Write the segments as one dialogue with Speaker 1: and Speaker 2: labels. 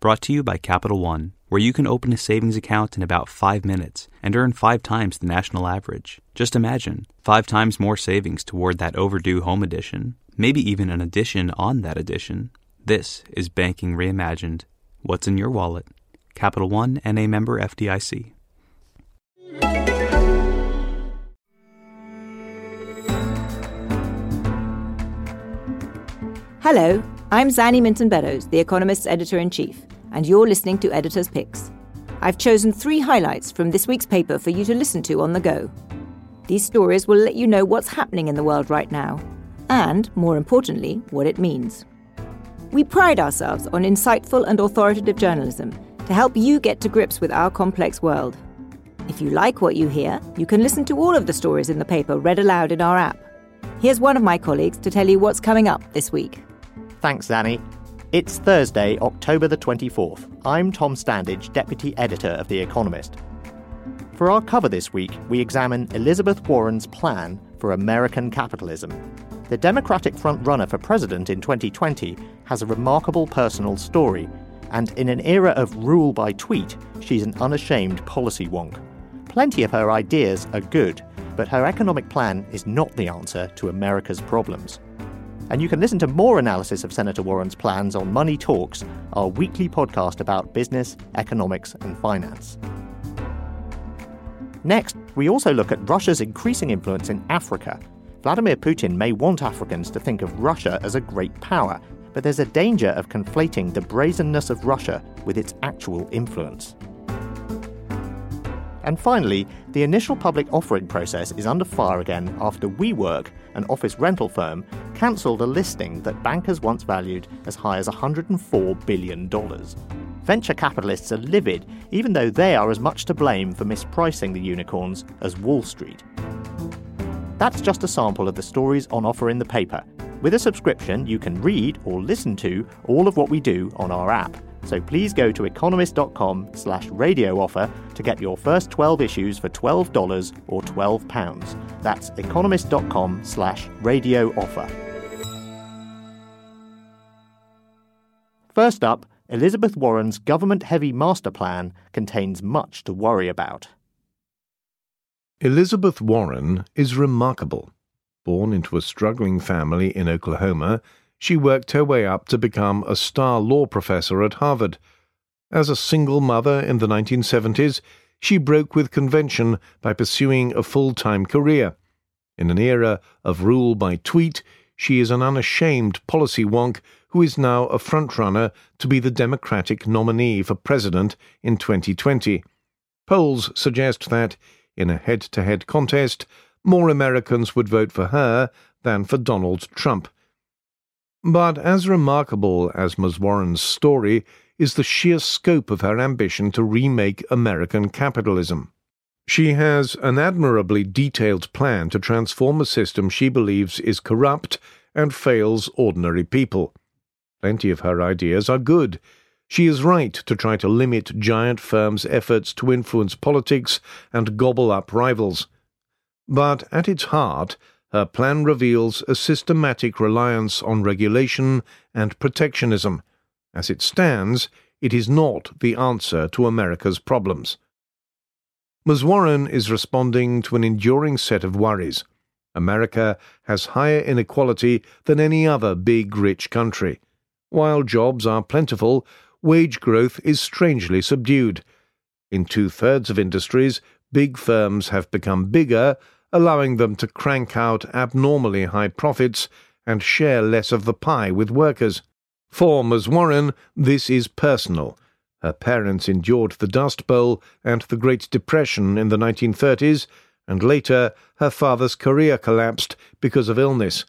Speaker 1: brought to you by Capital One, where you can open a savings account in about five minutes and earn five times the national average. Just imagine five times more savings toward that overdue home edition, maybe even an addition on that addition. This is Banking Reimagined. What's in your wallet? Capital One and a member FDIC.
Speaker 2: Hello, I'm Zanny Minton Beddoes, The Economist's editor in chief, and you're listening to Editor's Picks. I've chosen three highlights from this week's paper for you to listen to on the go. These stories will let you know what's happening in the world right now, and, more importantly, what it means. We pride ourselves on insightful and authoritative journalism to help you get to grips with our complex world. If you like what you hear, you can listen to all of the stories in the paper read aloud in our app. Here's one of my colleagues to tell you what's coming up this week.
Speaker 3: Thanks, Zanny. It's Thursday, October the 24th. I'm Tom Standage, Deputy Editor of The Economist. For our cover this week, we examine Elizabeth Warren's plan for American capitalism. The Democratic frontrunner for president in 2020 has a remarkable personal story, and in an era of rule by tweet, she's an unashamed policy wonk. Plenty of her ideas are good, but her economic plan is not the answer to America's problems. And you can listen to more analysis of Senator Warren's plans on Money Talks, our weekly podcast about business, economics, and finance. Next, we also look at Russia's increasing influence in Africa. Vladimir Putin may want Africans to think of Russia as a great power, but there's a danger of conflating the brazenness of Russia with its actual influence. And finally, the initial public offering process is under fire again after WeWork, an office rental firm, cancelled a listing that bankers once valued as high as $104 billion. Venture capitalists are livid, even though they are as much to blame for mispricing the unicorns as Wall Street. That's just a sample of the stories on offer in the paper. With a subscription, you can read or listen to all of what we do on our app. So please go to economist.com slash radio offer to get your first 12 issues for $12 or £12. That's economist.com slash radio offer. First up, Elizabeth Warren's government heavy master plan contains much to worry about.
Speaker 4: Elizabeth Warren is remarkable. Born into a struggling family in Oklahoma, she worked her way up to become a star law professor at Harvard. As a single mother in the 1970s, she broke with convention by pursuing a full time career. In an era of rule by tweet, she is an unashamed policy wonk who is now a frontrunner to be the Democratic nominee for president in 2020. Polls suggest that, in a head to head contest, more Americans would vote for her than for Donald Trump. But as remarkable as Ms. Warren's story is the sheer scope of her ambition to remake American capitalism. She has an admirably detailed plan to transform a system she believes is corrupt and fails ordinary people. Plenty of her ideas are good. She is right to try to limit giant firms' efforts to influence politics and gobble up rivals. But at its heart, her plan reveals a systematic reliance on regulation and protectionism. As it stands, it is not the answer to America's problems. Ms. Warren is responding to an enduring set of worries. America has higher inequality than any other big, rich country. While jobs are plentiful, wage growth is strangely subdued. In two thirds of industries, big firms have become bigger allowing them to crank out abnormally high profits and share less of the pie with workers. For Ms. Warren, this is personal. Her parents endured the Dust Bowl and the Great Depression in the 1930s, and later her father's career collapsed because of illness.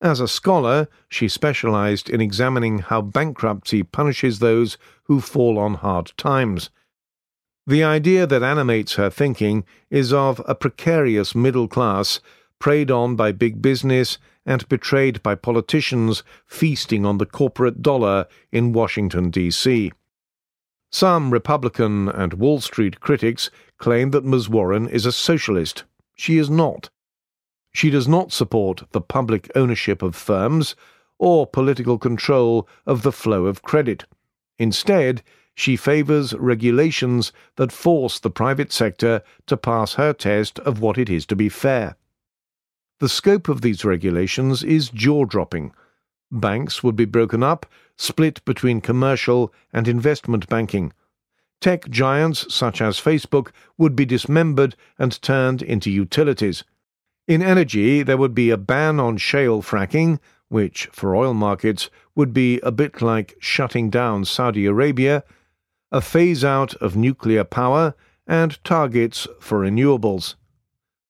Speaker 4: As a scholar, she specialized in examining how bankruptcy punishes those who fall on hard times. The idea that animates her thinking is of a precarious middle class, preyed on by big business and betrayed by politicians feasting on the corporate dollar in Washington, D.C. Some Republican and Wall Street critics claim that Ms. Warren is a socialist. She is not. She does not support the public ownership of firms or political control of the flow of credit. Instead, she favours regulations that force the private sector to pass her test of what it is to be fair. The scope of these regulations is jaw dropping. Banks would be broken up, split between commercial and investment banking. Tech giants such as Facebook would be dismembered and turned into utilities. In energy, there would be a ban on shale fracking, which, for oil markets, would be a bit like shutting down Saudi Arabia, a phase out of nuclear power, and targets for renewables.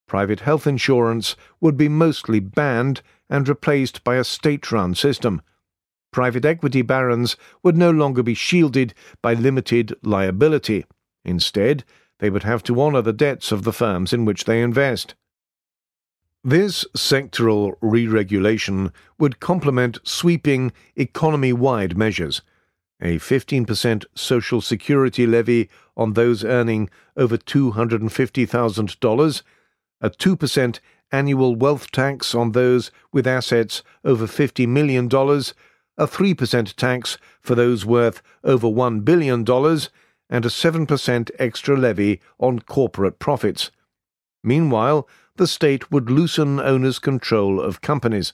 Speaker 4: Private health insurance would be mostly banned and replaced by a state run system. Private equity barons would no longer be shielded by limited liability. Instead, they would have to honour the debts of the firms in which they invest. This sectoral re regulation would complement sweeping economy wide measures a 15% Social Security levy on those earning over $250,000, a 2% annual wealth tax on those with assets over $50 million, a 3% tax for those worth over $1 billion, and a 7% extra levy on corporate profits. Meanwhile, the state would loosen owners' control of companies.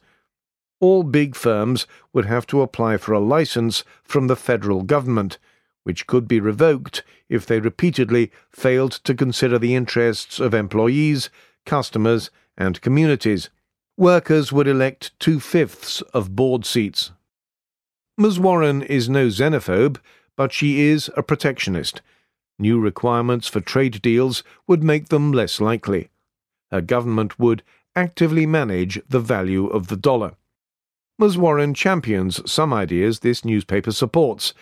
Speaker 4: All big firms would have to apply for a license from the federal government, which could be revoked if they repeatedly failed to consider the interests of employees, customers, and communities. Workers would elect two fifths of board seats. Ms. Warren is no xenophobe, but she is a protectionist. New requirements for trade deals would make them less likely her government would actively manage the value of the dollar. Ms. Warren champions some ideas this newspaper supports.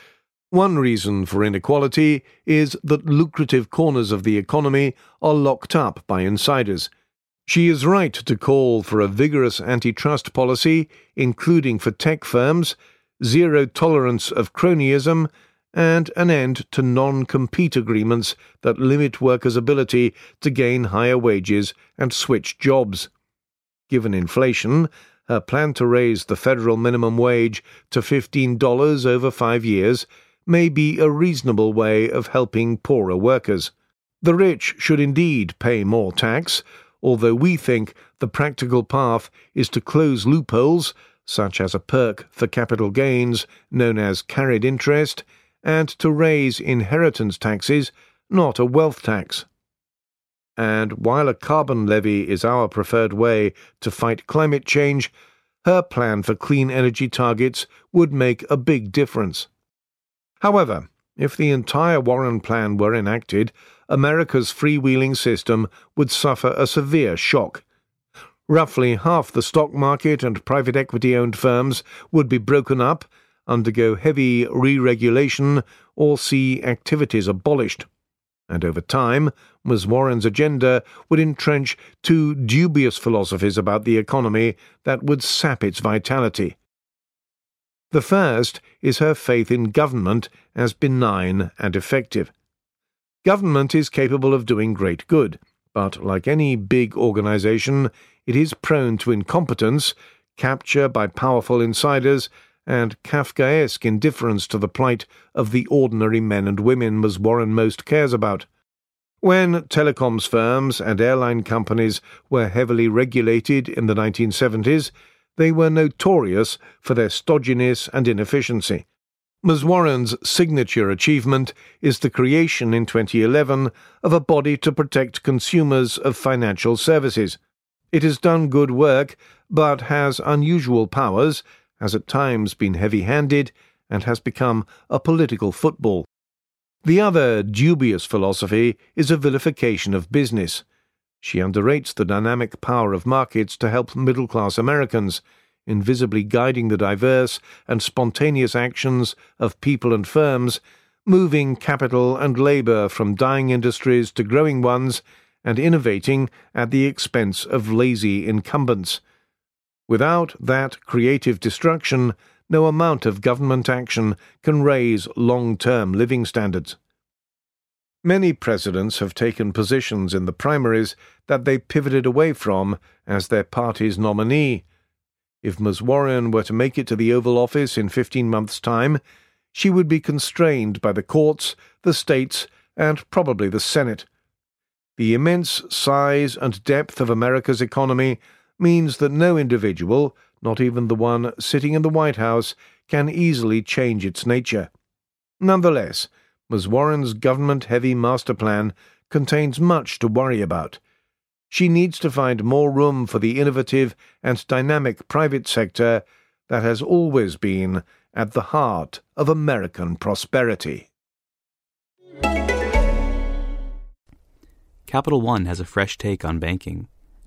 Speaker 4: One reason for inequality is that lucrative corners of the economy are locked up by insiders. She is right to call for a vigorous antitrust policy, including for tech firms, zero tolerance of cronyism, and an end to non compete agreements that limit workers' ability to gain higher wages and switch jobs. Given inflation, her plan to raise the federal minimum wage to $15 over five years may be a reasonable way of helping poorer workers. The rich should indeed pay more tax, although we think the practical path is to close loopholes, such as a perk for capital gains known as carried interest and to raise inheritance taxes, not a wealth tax. And while a carbon levy is our preferred way to fight climate change, her plan for clean energy targets would make a big difference. However, if the entire Warren plan were enacted, America's freewheeling system would suffer a severe shock. Roughly half the stock market and private equity owned firms would be broken up undergo heavy re regulation, or see activities abolished. And over time, Ms. Warren's agenda would entrench two dubious philosophies about the economy that would sap its vitality. The first is her faith in government as benign and effective. Government is capable of doing great good, but like any big organization, it is prone to incompetence, capture by powerful insiders, and Kafkaesque indifference to the plight of the ordinary men and women Ms. Warren most cares about. When telecoms firms and airline companies were heavily regulated in the 1970s, they were notorious for their stodginess and inefficiency. Ms. Warren's signature achievement is the creation in 2011 of a body to protect consumers of financial services. It has done good work, but has unusual powers has at times been heavy handed, and has become a political football. The other dubious philosophy is a vilification of business. She underrates the dynamic power of markets to help middle class Americans, invisibly guiding the diverse and spontaneous actions of people and firms, moving capital and labour from dying industries to growing ones, and innovating at the expense of lazy incumbents Without that creative destruction, no amount of government action can raise long term living standards. Many presidents have taken positions in the primaries that they pivoted away from as their party's nominee. If Ms. Warren were to make it to the Oval Office in 15 months' time, she would be constrained by the courts, the states, and probably the Senate. The immense size and depth of America's economy means that no individual, not even the one sitting in the White House, can easily change its nature. Nonetheless, Ms. Warren's government heavy master plan contains much to worry about. She needs to find more room for the innovative and dynamic private sector that has always been at the heart of American prosperity.
Speaker 1: Capital One has a fresh take on banking.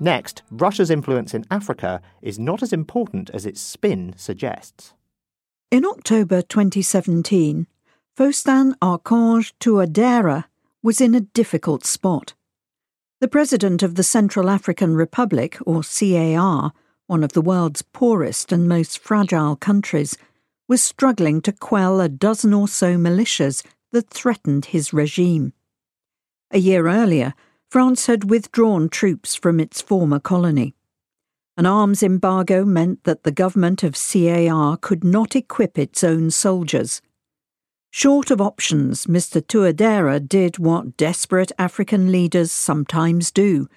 Speaker 3: Next, Russia's influence in Africa is not as important as its spin suggests.
Speaker 5: In October 2017, Faustin Archange Touadera was in a difficult spot. The president of the Central African Republic, or CAR, one of the world's poorest and most fragile countries, was struggling to quell a dozen or so militias that threatened his regime. A year earlier, France had withdrawn troops from its former colony. An arms embargo meant that the government of CAR could not equip its own soldiers. Short of options, Mr. Touadera did what desperate African leaders sometimes do.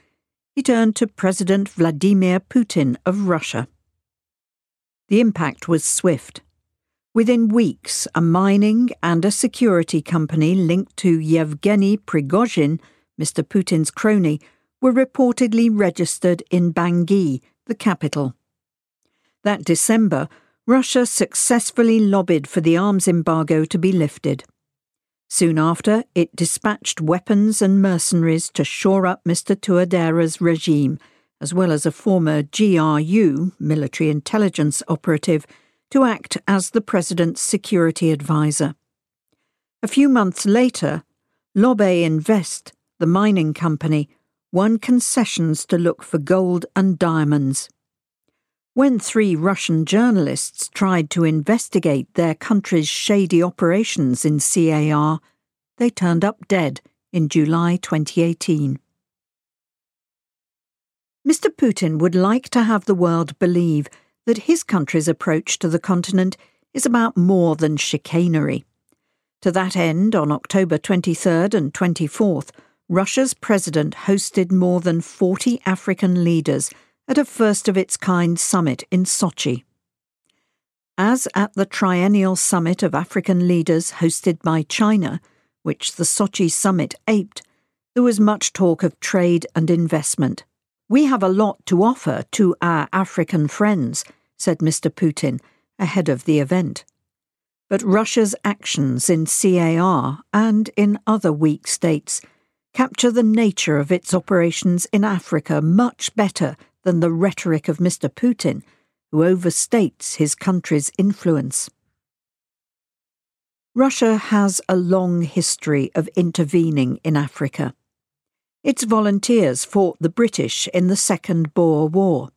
Speaker 5: He turned to President Vladimir Putin of Russia. The impact was swift. Within weeks, a mining and a security company linked to Yevgeny Prigozhin Mr. Putin's crony, were reportedly registered in Bangui, the capital. That December, Russia successfully lobbied for the arms embargo to be lifted. Soon after, it dispatched weapons and mercenaries to shore up Mr. Touadera's regime, as well as a former GRU military intelligence operative to act as the president's security advisor. A few months later, Lobaye Invest the mining company, won concessions to look for gold and diamonds. When three Russian journalists tried to investigate their country's shady operations in CAR, they turned up dead in July 2018. Mr. Putin would like to have the world believe that his country's approach to the continent is about more than chicanery. To that end, on October 23rd and 24th, Russia's president hosted more than 40 African leaders at a first of its kind summit in Sochi. As at the Triennial Summit of African Leaders hosted by China, which the Sochi summit aped, there was much talk of trade and investment. We have a lot to offer to our African friends, said Mr. Putin ahead of the event. But Russia's actions in CAR and in other weak states capture the nature of its operations in Africa much better than the rhetoric of Mr. Putin, who overstates his country's influence. Russia has a long history of intervening in Africa. Its volunteers fought the British in the Second Boer War.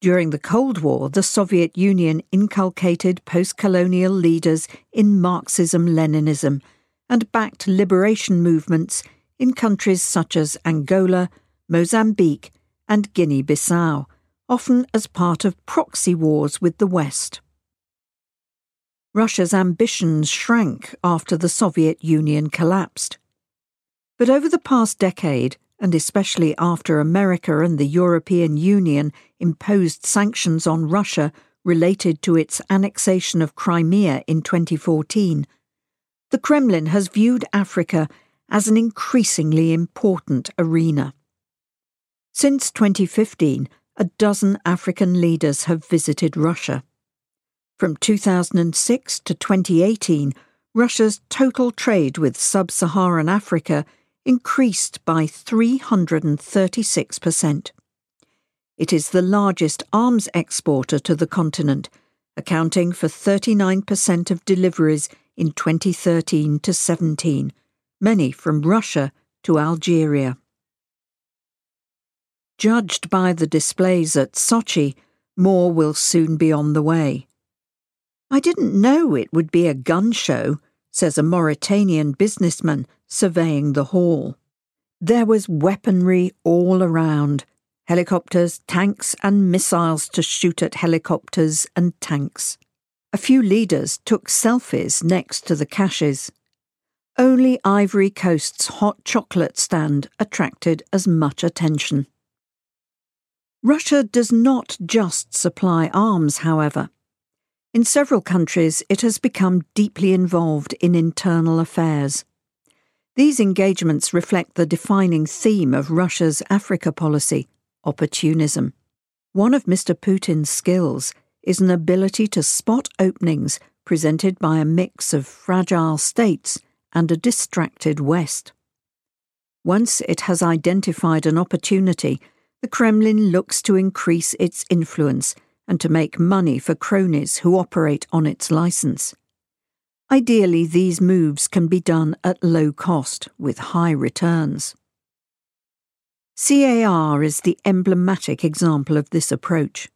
Speaker 5: During the Cold War, the Soviet Union inculcated post colonial leaders in Marxism Leninism and backed liberation movements in countries such as Angola, Mozambique, and Guinea Bissau, often as part of proxy wars with the West. Russia's ambitions shrank after the Soviet Union collapsed. But over the past decade, and especially after America and the European Union imposed sanctions on Russia related to its annexation of Crimea in 2014, the Kremlin has viewed Africa as an increasingly important arena. Since 2015, a dozen African leaders have visited Russia. From 2006 to 2018, Russia's total trade with sub Saharan Africa increased by 336%. It is the largest arms exporter to the continent, accounting for 39% of deliveries in 2013 to 17, many from Russia to Algeria. Judged by the displays at Sochi, more will soon be on the way. I didn't know it would be a gun show, says a Mauritanian businessman surveying the hall. There was weaponry all around helicopters, tanks, and missiles to shoot at helicopters and tanks. A few leaders took selfies next to the caches. Only Ivory Coast's hot chocolate stand attracted as much attention. Russia does not just supply arms, however. In several countries, it has become deeply involved in internal affairs. These engagements reflect the defining theme of Russia's Africa policy opportunism. One of Mr. Putin's skills is an ability to spot openings presented by a mix of fragile states and a distracted West. Once it has identified an opportunity, the Kremlin looks to increase its influence and to make money for cronies who operate on its license. Ideally, these moves can be done at low cost with high returns. CAR is the emblematic example of this approach.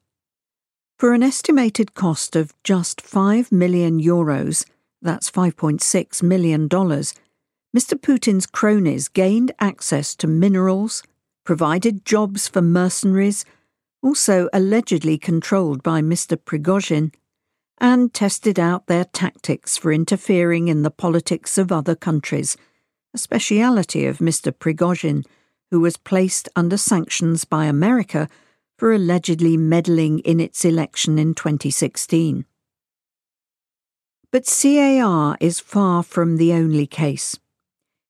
Speaker 5: For an estimated cost of just 5 million euros, that's $5.6 million, Mr. Putin's cronies gained access to minerals, provided jobs for mercenaries, also allegedly controlled by Mr. Prigozhin, and tested out their tactics for interfering in the politics of other countries, a speciality of Mr. Prigozhin who was placed under sanctions by America for allegedly meddling in its election in 2016. But CAR is far from the only case.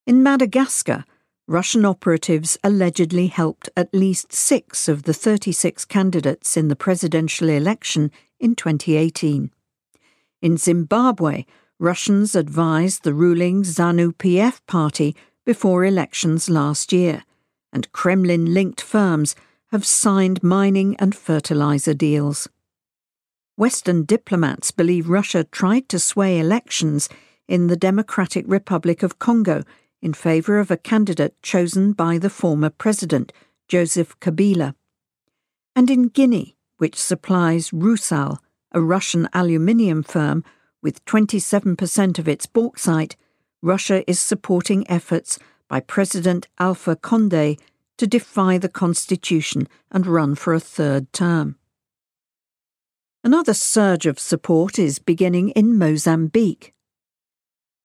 Speaker 5: In Madagascar, Russian operatives allegedly helped at least six of the 36 candidates in the presidential election in 2018. In Zimbabwe, Russians advised the ruling ZANU PF party before elections last year, and Kremlin linked firms have signed mining and fertilizer deals. Western diplomats believe Russia tried to sway elections in the Democratic Republic of Congo in favor of a candidate chosen by the former president, Joseph Kabila. And in Guinea, which supplies Rusal, a Russian aluminium firm, with 27% of its bauxite, Russia is supporting efforts by President Alpha Conde to defy the constitution and run for a third term. Another surge of support is beginning in Mozambique.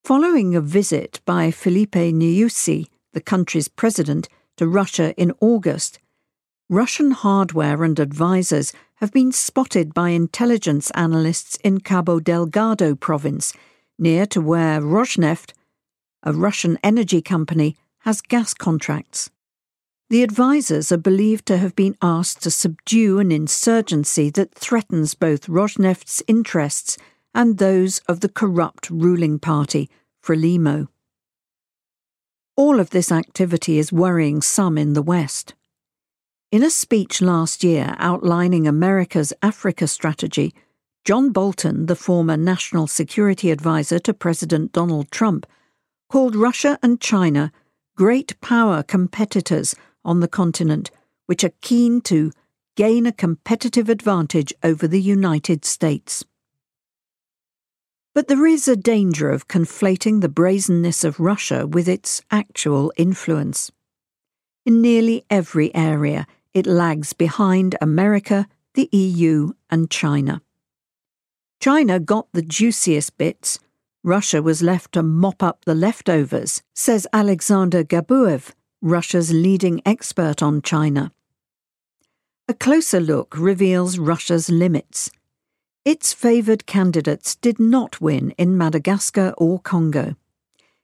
Speaker 5: Following a visit by Filipe Nyusi, the country's president, to Russia in August, Russian hardware and advisors have been spotted by intelligence analysts in Cabo Delgado province, near to where Rosneft, a Russian energy company, has gas contracts. The advisors are believed to have been asked to subdue an insurgency that threatens both Rosneft's interests and those of the corrupt ruling party, Frelimo. All of this activity is worrying some in the West. In a speech last year outlining America's Africa strategy, John Bolton, the former National Security Advisor to President Donald Trump, called Russia and China great power competitors on the continent, which are keen to gain a competitive advantage over the United States. But there is a danger of conflating the brazenness of Russia with its actual influence. In nearly every area, it lags behind America, the EU, and China. China got the juiciest bits. Russia was left to mop up the leftovers, says Alexander Gabuev, Russia's leading expert on China. A closer look reveals Russia's limits. Its favoured candidates did not win in Madagascar or Congo.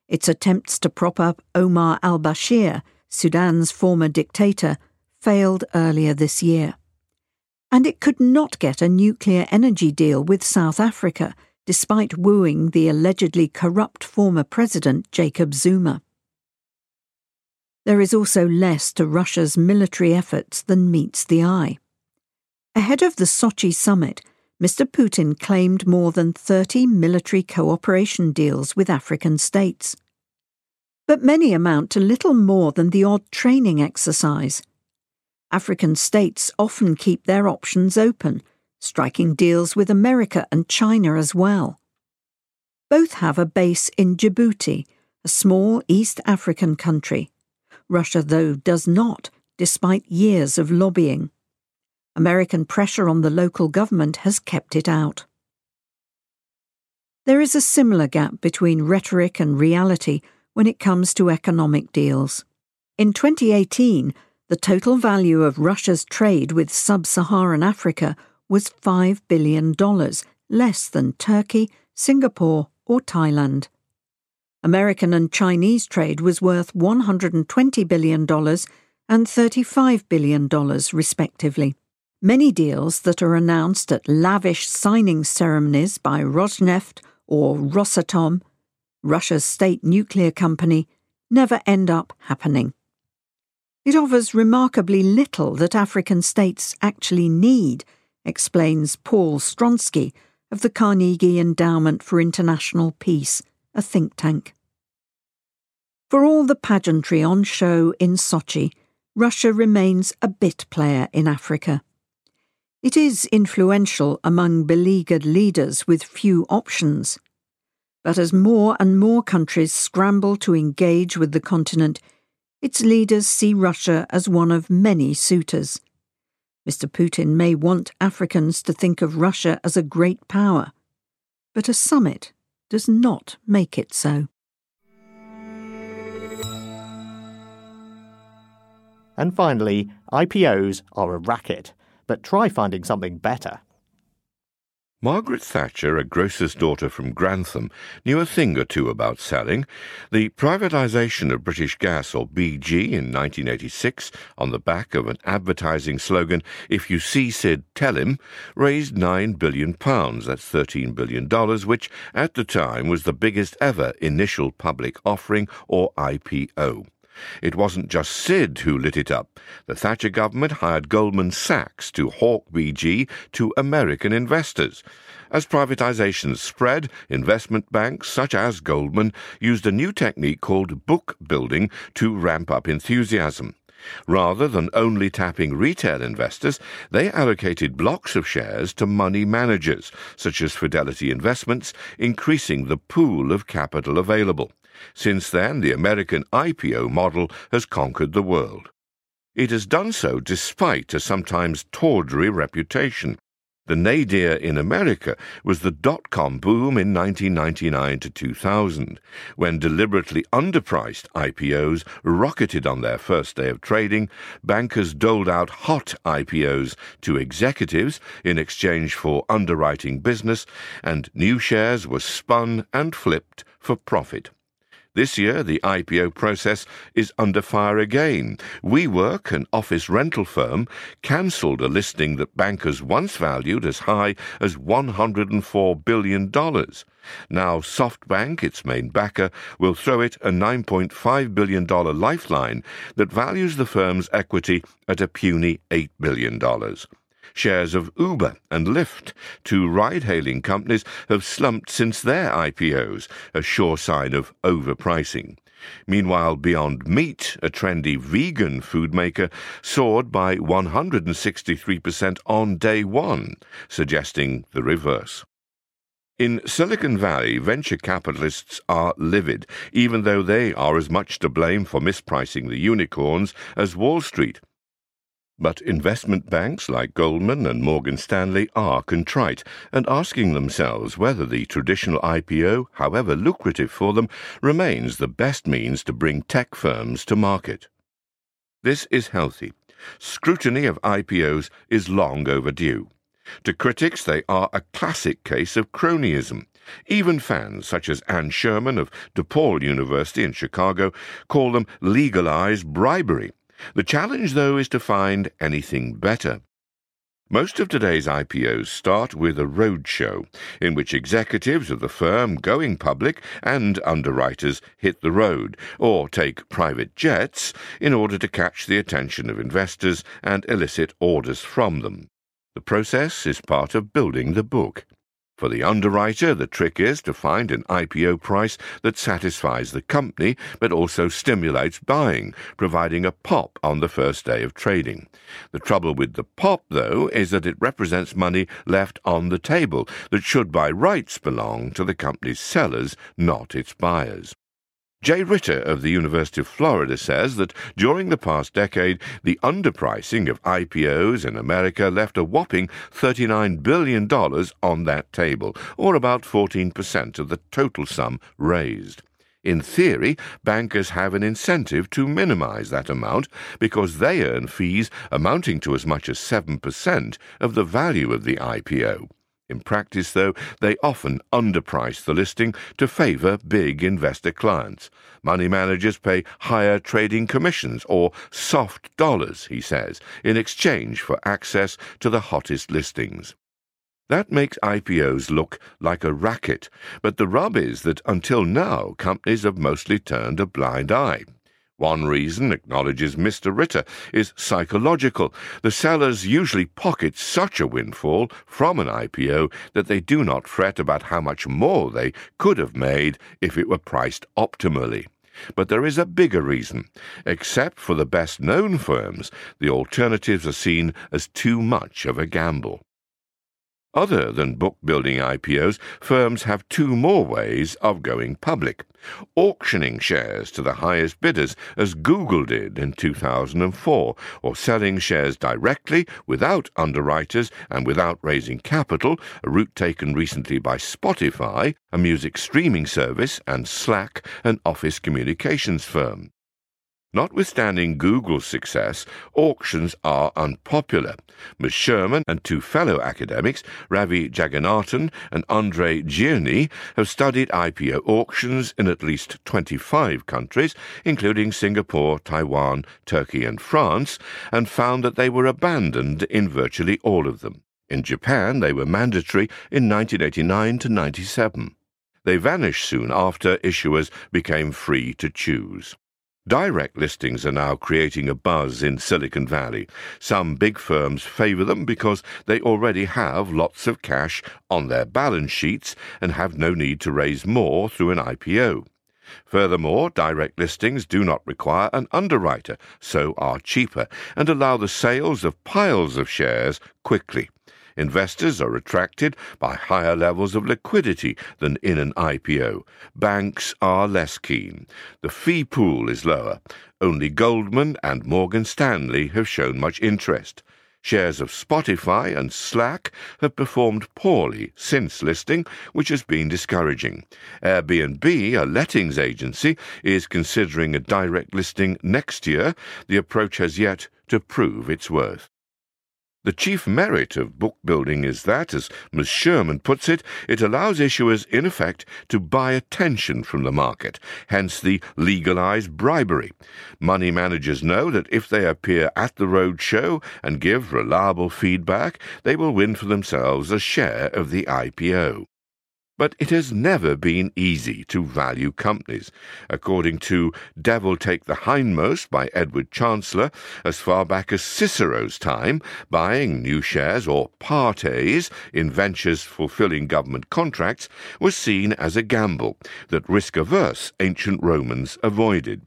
Speaker 5: Its attempts to prop up Omar al Bashir, Sudan's former dictator, failed earlier this year. And it could not get a nuclear energy deal with South Africa, despite wooing the allegedly corrupt former president Jacob Zuma. There is also less to Russia's military efforts than meets the eye. Ahead of the Sochi summit, Mr. Putin claimed more than 30 military cooperation deals with African states. But many amount to little more than the odd training exercise. African states often keep their options open, striking deals with America and China as well. Both have a base in Djibouti, a small East African country. Russia, though, does not, despite years of lobbying. American pressure on the local government has kept it out. There is a similar gap between rhetoric and reality when it comes to economic deals. In 2018, the total value of Russia's trade with sub Saharan Africa was $5 billion, less than Turkey, Singapore, or Thailand. American and Chinese trade was worth $120 billion and $35 billion, respectively. Many deals that are announced at lavish signing ceremonies by Rosneft or Rosatom, Russia's state nuclear company, never end up happening. It offers remarkably little that African states actually need, explains Paul Stronski of the Carnegie Endowment for International Peace, a think tank. For all the pageantry on show in Sochi, Russia remains a bit player in Africa. It is influential among beleaguered leaders with few options. But as more and more countries scramble to engage with the continent, its leaders see Russia as one of many suitors. Mr. Putin may want Africans to think of Russia as a great power, but a summit does not make it so.
Speaker 3: And finally, IPOs are a racket but try finding something better.
Speaker 6: Margaret Thatcher, a grocer's daughter from Grantham, knew a thing or two about selling. The privatisation of British Gas, or BG, in 1986, on the back of an advertising slogan, If you see Sid, tell him, raised £9 billion, that's $13 billion, which at the time was the biggest ever initial public offering, or IPO. It wasn't just Sid who lit it up. The Thatcher government hired Goldman Sachs to hawk BG to American investors. As privatizations spread, investment banks such as Goldman used a new technique called book building to ramp up enthusiasm. Rather than only tapping retail investors, they allocated blocks of shares to money managers, such as Fidelity Investments, increasing the pool of capital available. Since then, the American IPO model has conquered the world. It has done so despite a sometimes tawdry reputation. The nadir in America was the dot com boom in 1999 to 2000, when deliberately underpriced IPOs rocketed on their first day of trading. Bankers doled out hot IPOs to executives in exchange for underwriting business, and new shares were spun and flipped for profit. This year, the IPO process is under fire again. WeWork, an office rental firm, cancelled a listing that bankers once valued as high as $104 billion. Now, SoftBank, its main backer, will throw it a $9.5 billion lifeline that values the firm's equity at a puny $8 billion. Shares of Uber and Lyft, two ride hailing companies, have slumped since their IPOs, a sure sign of overpricing. Meanwhile, Beyond Meat, a trendy vegan food maker, soared by 163% on day one, suggesting the reverse. In Silicon Valley, venture capitalists are livid, even though they are as much to blame for mispricing the unicorns as Wall Street. But investment banks like Goldman and Morgan Stanley are contrite and asking themselves whether the traditional IPO, however lucrative for them, remains the best means to bring tech firms to market. This is healthy. Scrutiny of IPOs is long overdue. To critics, they are a classic case of cronyism. Even fans such as Ann Sherman of DePaul University in Chicago call them legalized bribery the challenge, though, is to find anything better. Most of today's IPOs start with a roadshow in which executives of the firm going public and underwriters hit the road or take private jets in order to catch the attention of investors and elicit orders from them. The process is part of building the book. For the underwriter, the trick is to find an IPO price that satisfies the company but also stimulates buying, providing a pop on the first day of trading. The trouble with the pop, though, is that it represents money left on the table that should by rights belong to the company's sellers, not its buyers. Jay Ritter of the University of Florida says that during the past decade, the underpricing of IPOs in America left a whopping $39 billion on that table, or about 14% of the total sum raised. In theory, bankers have an incentive to minimize that amount because they earn fees amounting to as much as 7% of the value of the IPO. In practice, though, they often underprice the listing to favor big investor clients. Money managers pay higher trading commissions or soft dollars, he says, in exchange for access to the hottest listings. That makes IPOs look like a racket, but the rub is that until now companies have mostly turned a blind eye. One reason, acknowledges Mr. Ritter, is psychological. The sellers usually pocket such a windfall from an IPO that they do not fret about how much more they could have made if it were priced optimally. But there is a bigger reason. Except for the best known firms, the alternatives are seen as too much of a gamble. Other than book building IPOs, firms have two more ways of going public. Auctioning shares to the highest bidders, as Google did in 2004, or selling shares directly without underwriters and without raising capital, a route taken recently by Spotify, a music streaming service, and Slack, an office communications firm. Notwithstanding Google's success, auctions are unpopular. Ms. Sherman and two fellow academics, Ravi Jagannathan and Andre Giannini, have studied IPO auctions in at least 25 countries, including Singapore, Taiwan, Turkey, and France, and found that they were abandoned in virtually all of them. In Japan, they were mandatory in 1989 to 97. They vanished soon after issuers became free to choose. Direct listings are now creating a buzz in Silicon Valley. Some big firms favor them because they already have lots of cash on their balance sheets and have no need to raise more through an IPO. Furthermore, direct listings do not require an underwriter, so are cheaper, and allow the sales of piles of shares quickly. Investors are attracted by higher levels of liquidity than in an IPO. Banks are less keen. The fee pool is lower. Only Goldman and Morgan Stanley have shown much interest. Shares of Spotify and Slack have performed poorly since listing, which has been discouraging. Airbnb, a lettings agency, is considering a direct listing next year. The approach has yet to prove its worth. The chief merit of book building is that, as Ms. Sherman puts it, it allows issuers, in effect, to buy attention from the market, hence the legalized bribery. Money managers know that if they appear at the road show and give reliable feedback, they will win for themselves a share of the IPO. But it has never been easy to value companies. According to Devil Take the Hindmost by Edward Chancellor, as far back as Cicero's time, buying new shares or partes in ventures fulfilling government contracts was seen as a gamble that risk averse ancient Romans avoided.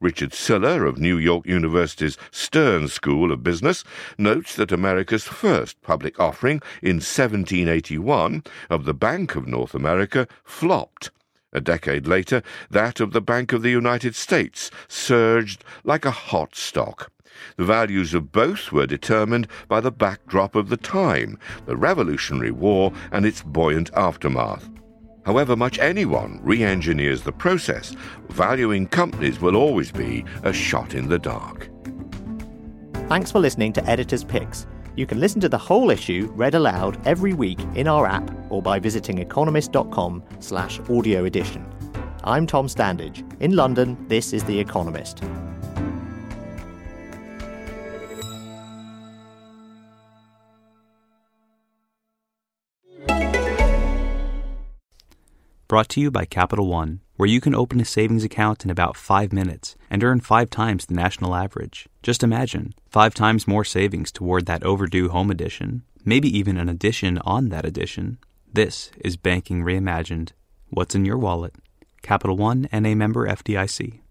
Speaker 6: Richard Sylla of New York University's Stern School of Business notes that America's first public offering in 1781 of the Bank of North America flopped. A decade later, that of the Bank of the United States surged like a hot stock. The values of both were determined by the backdrop of the time, the Revolutionary War and its buoyant aftermath. However much anyone re engineers the process, valuing companies will always be a shot in the dark.
Speaker 3: Thanks for listening to Editor's Picks. You can listen to the whole issue read aloud every week in our app or by visiting economist.com slash audio edition. I'm Tom Standage. In London, this is The Economist.
Speaker 1: Brought to you by Capital One, where you can open a savings account in about five minutes and earn five times the national average. Just imagine five times more savings toward that overdue home edition. maybe even an addition on that addition. This is Banking Reimagined. What's in your wallet? Capital One and a member FDIC.